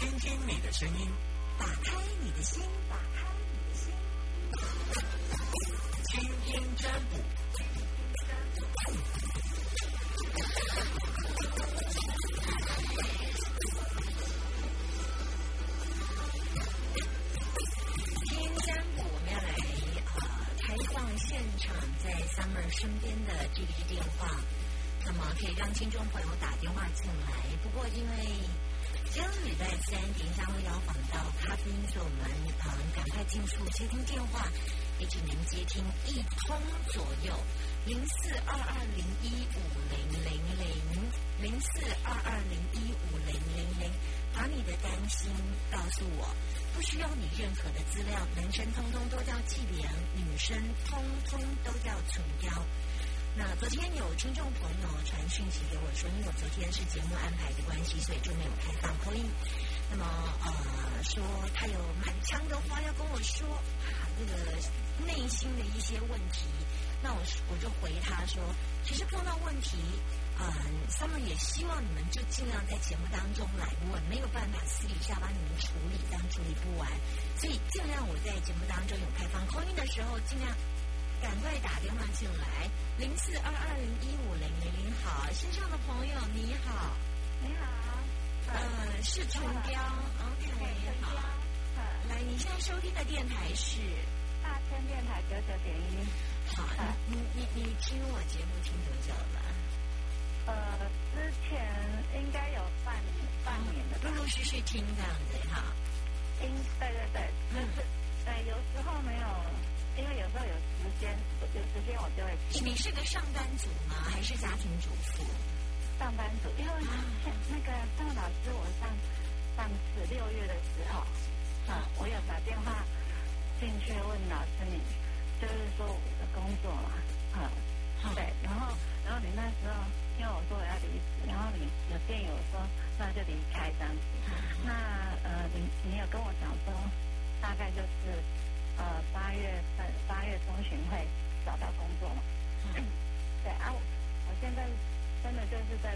听听你的声音，打开你的心，打开你的心，听听占卜。听占卜，我们要来呃开放现场在 Summer 身边的这个电话，那么可以让听众朋友打电话进来。不过因为今天礼拜三，等一下会邀访到咖啡因，所以我们嗯赶快进入接听电话，也只能接听一通左右，零四二二零一五零零零零四二二零一五零零零，把你的担心告诉我，不需要你任何的资料，男生通通都叫伎俩，女生通通都叫唇膏。那昨天有听众朋友传讯息给我说，因为我昨天是节目安排的关系，所以就没有开放口音。那么呃，说他有满腔的话要跟我说啊，这个内心的一些问题。那我我就回他说，其实碰到问题，嗯、他们也希望你们就尽量在节目当中来问，没有办法私底下帮你们处理，但处理不完，所以尽量我在节目当中有开放口音的时候，尽量。赶快打电话进来，零四二二零一五零零零好，线上的朋友你好，你好，呃，是陈彪，OK，好，来，你现在收听的电台是大千电台九九点一。好，你你你你听我节目听多久了？呃，之前应该有半半年的吧陆？陆续续听这样子哈，你是个上班族吗？还是家庭主妇？上班族，因为那个上老师，我上上次六月的时候，啊，我有打电话进去问老师你，就是说我的工作嘛，啊，对，然后然后你那时候因为我说我要离职，然后你有建议我说那就离开这样子，那呃你你有跟我讲说大概就是呃八月份八月中旬会找到工作嘛，对啊我我现在真的就是在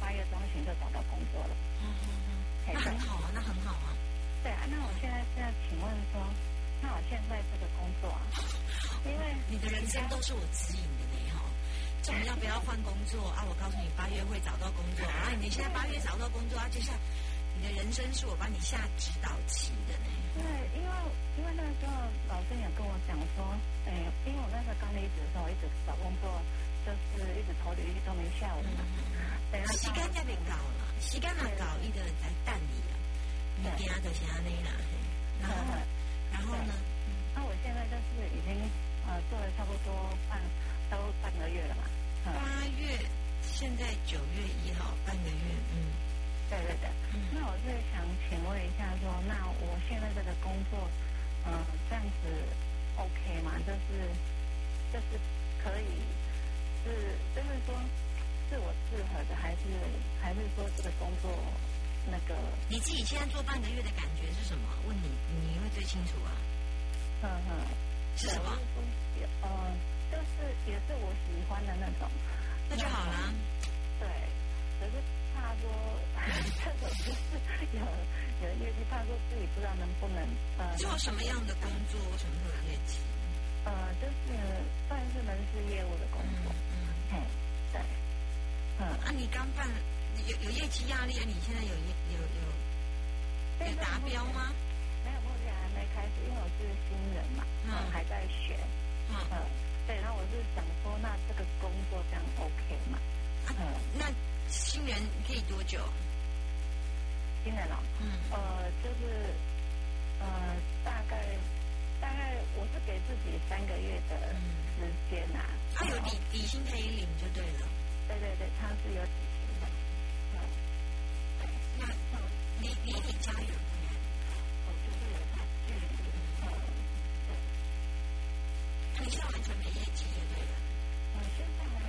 八月中旬就找到工作了，嘿那很好啊，那很好啊。对啊，那我现在是要请问说，那我现在这个工作啊，因为你的人生都是我指引的呢哈。我们要不要换工作啊？我告诉你，八月会找到工作啊！你现在八月找到工作啊，接下来你的人生是我帮你下指导棋的呢。对，因为因为那个时候老师也跟我讲说，哎，因为我那时候刚离职的时候，一直找工作，就是一直投履历都没下文嘛。对，然后时间也未到了，时间若到，伊就来等你啦。物件就是安尼啦。嘿然后，然后呢？那我现在就是已经呃做了差不多半都半个月了嘛。嗯，八月，现在九月一号，半个月，嗯对对对。嗯。那我是想请问一下说，那我现在这个工作，嗯、这样子 OK 吗？就是就是可以，是就是说是我适合的，还是还是说这个工作那个，你自己现在做半个月的感觉是什么？问你，你会最清楚啊。嗯哼，是什么？呃，就是也是我喜欢的那种。那就好啦。对，可是怕说这是 有有业绩，怕说自己不知道能不能呃做什么样的工作？为什么会有业绩？呃，就是算是门市业务的工作。嗯嘿，对，嗯，啊，你刚办有有业绩压力啊？你现在有业有有有达标吗？没有，目前还没开始，因为我是新人嘛，嗯嗯，还在学，嗯嗯，对，然后我是想说，那这个工作这样 OK 嘛？啊嗯，那新人可以多久？新人哦，嗯呃，就是呃，大概大概我是给自己三个月的嗯，时间呐、啊，他有底底薪可以领就对了。对对对，他是有底薪的，嗯，那离离你家远不远？我就是有他距离，嗯，那你现在完全没业绩就对了。我现在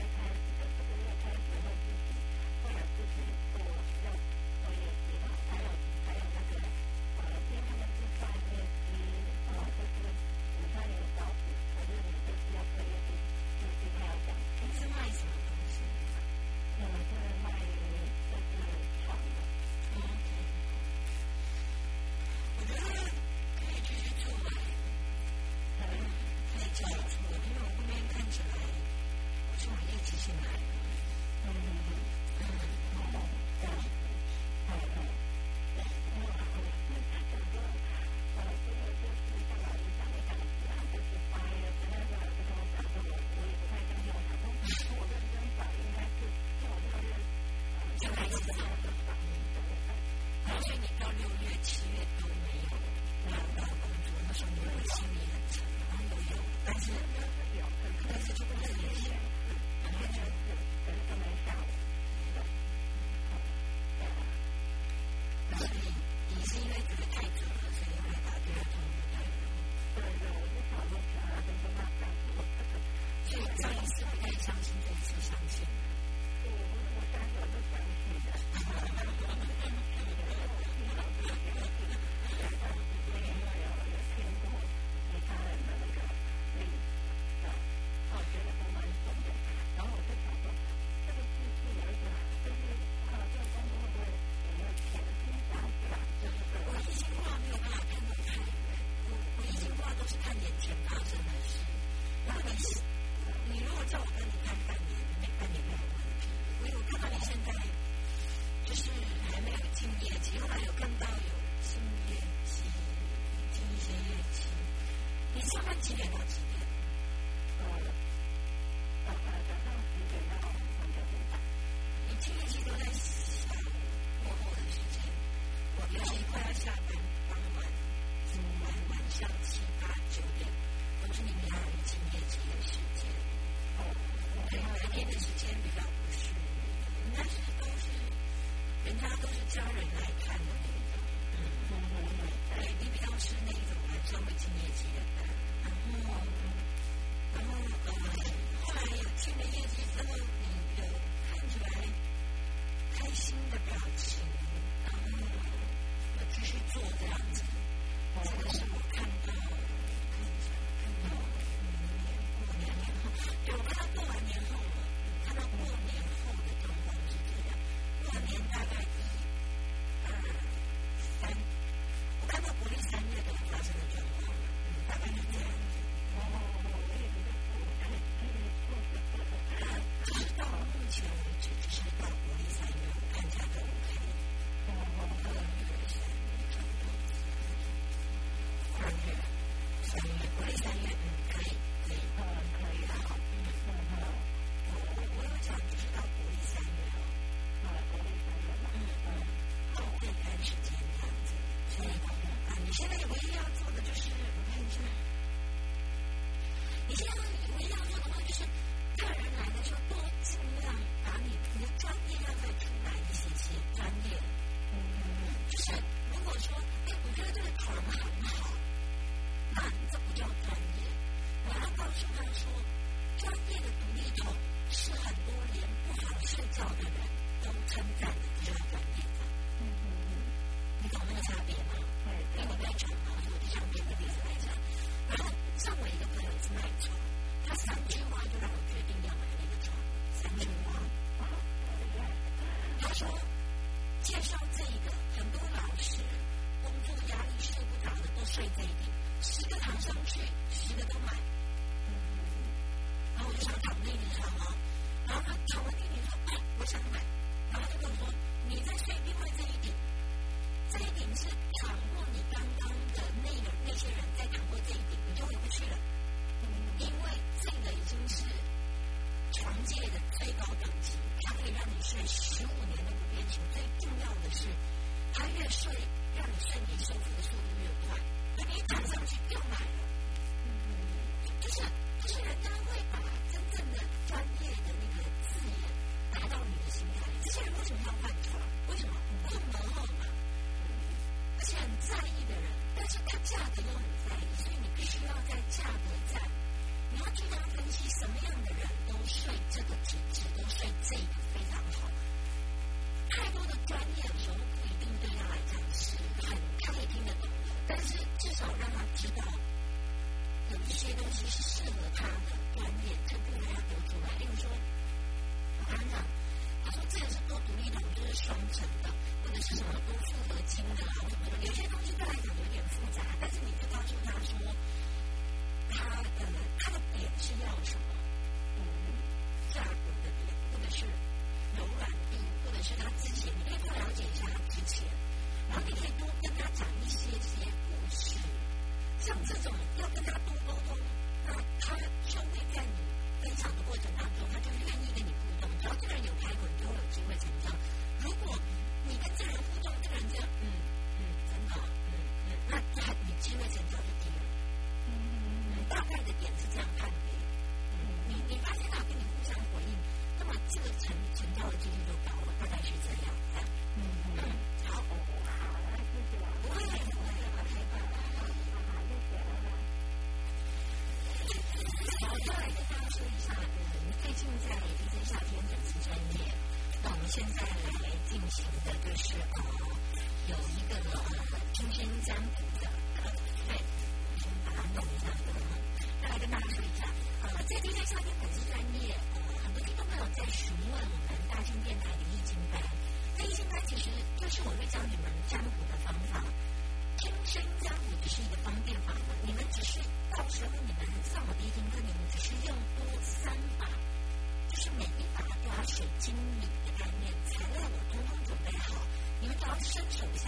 称赞你，你就很肯定。嗯嗯，你懂那个差别吗？对，那个卖床，我就想举个例子来讲。然后像我一个朋友是卖床，他三句话就让我决定要买那个床，三句话。他说，介绍这一个，很多老师工作压力睡不着的都睡这一点，十个床上去，十个都买。是他自己你可以多了解一下他之前然后你可以多跟他讲一些些故事像这种要跟他多沟通那他就会在你分享的过程当中他就愿意跟你互动只要这个人有开口你都有机会成交如果你跟这个人互动这个人就嗯嗯很好嗯嗯那他有机会成交就低了嗯嗯嗯大概的点是这样看的夏天本是专业，很多听众朋友在询问我们大金电台的易经班。那易经班其实就是我会教你们占卜的方法，天生占卜只是一个方便法。你们只是到时候你们上我的易经课，你们只是用多三把，就是每一把都要水晶米的概念，材料我通通准备好，你们只要伸手一下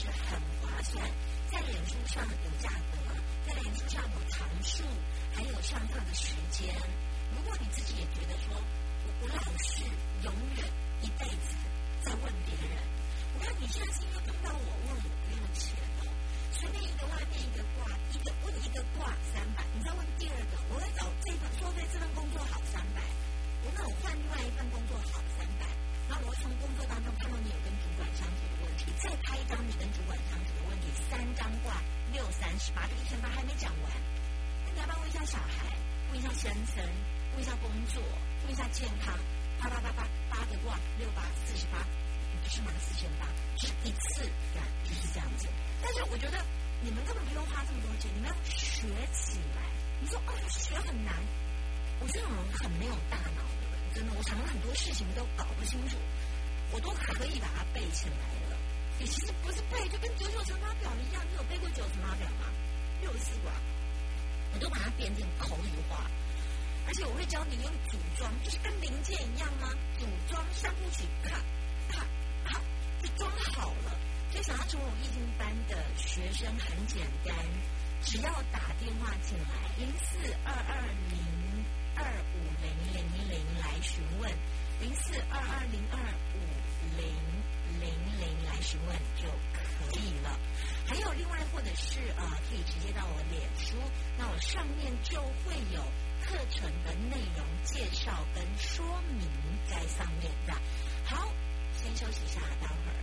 是很划算。在脸书上有价格，在脸书上有堂数，还有上课的时间。如果你自己也觉得说，我我老是永远一辈子在问别人，我看你现在是因为碰到我问我不用钱哦，随便一个外面一个挂一个问一个挂三百，你再问第二个，我在找这份说在这份工作好三百，我那我换另外一份工作好三十八，这一千八还没讲完，那你要不要问一下小孩，问一下先生，问一下工作，问一下健康，啪啪啪啪八个哇六八四十八，你就是拿四千八，是一次干就是这样子。但是我觉得你们根本不用花这么多钱，你们要学起来。你说哦，学很难，我这种人很没有大脑的人，真的，我常常很多事情都搞不清楚，我都可以把它背起来你其实不是背，就跟九九乘法表一样，你有背过九乘法表吗？六四卦，我都把它变成口语化，而且我会教你用组装，就是跟零件一样吗？组装三部曲，咔咔咔，就装好了。所以想要成为我易经班的学生很简单，只要打电话进来零四二二零二五零零零来询问，零四二二零二五零零零来询问就可以了。还有另外或者是呃可以直接到我脸书那我上面就会有课程的内容介绍跟说明在上面的。好先休息一下待会儿。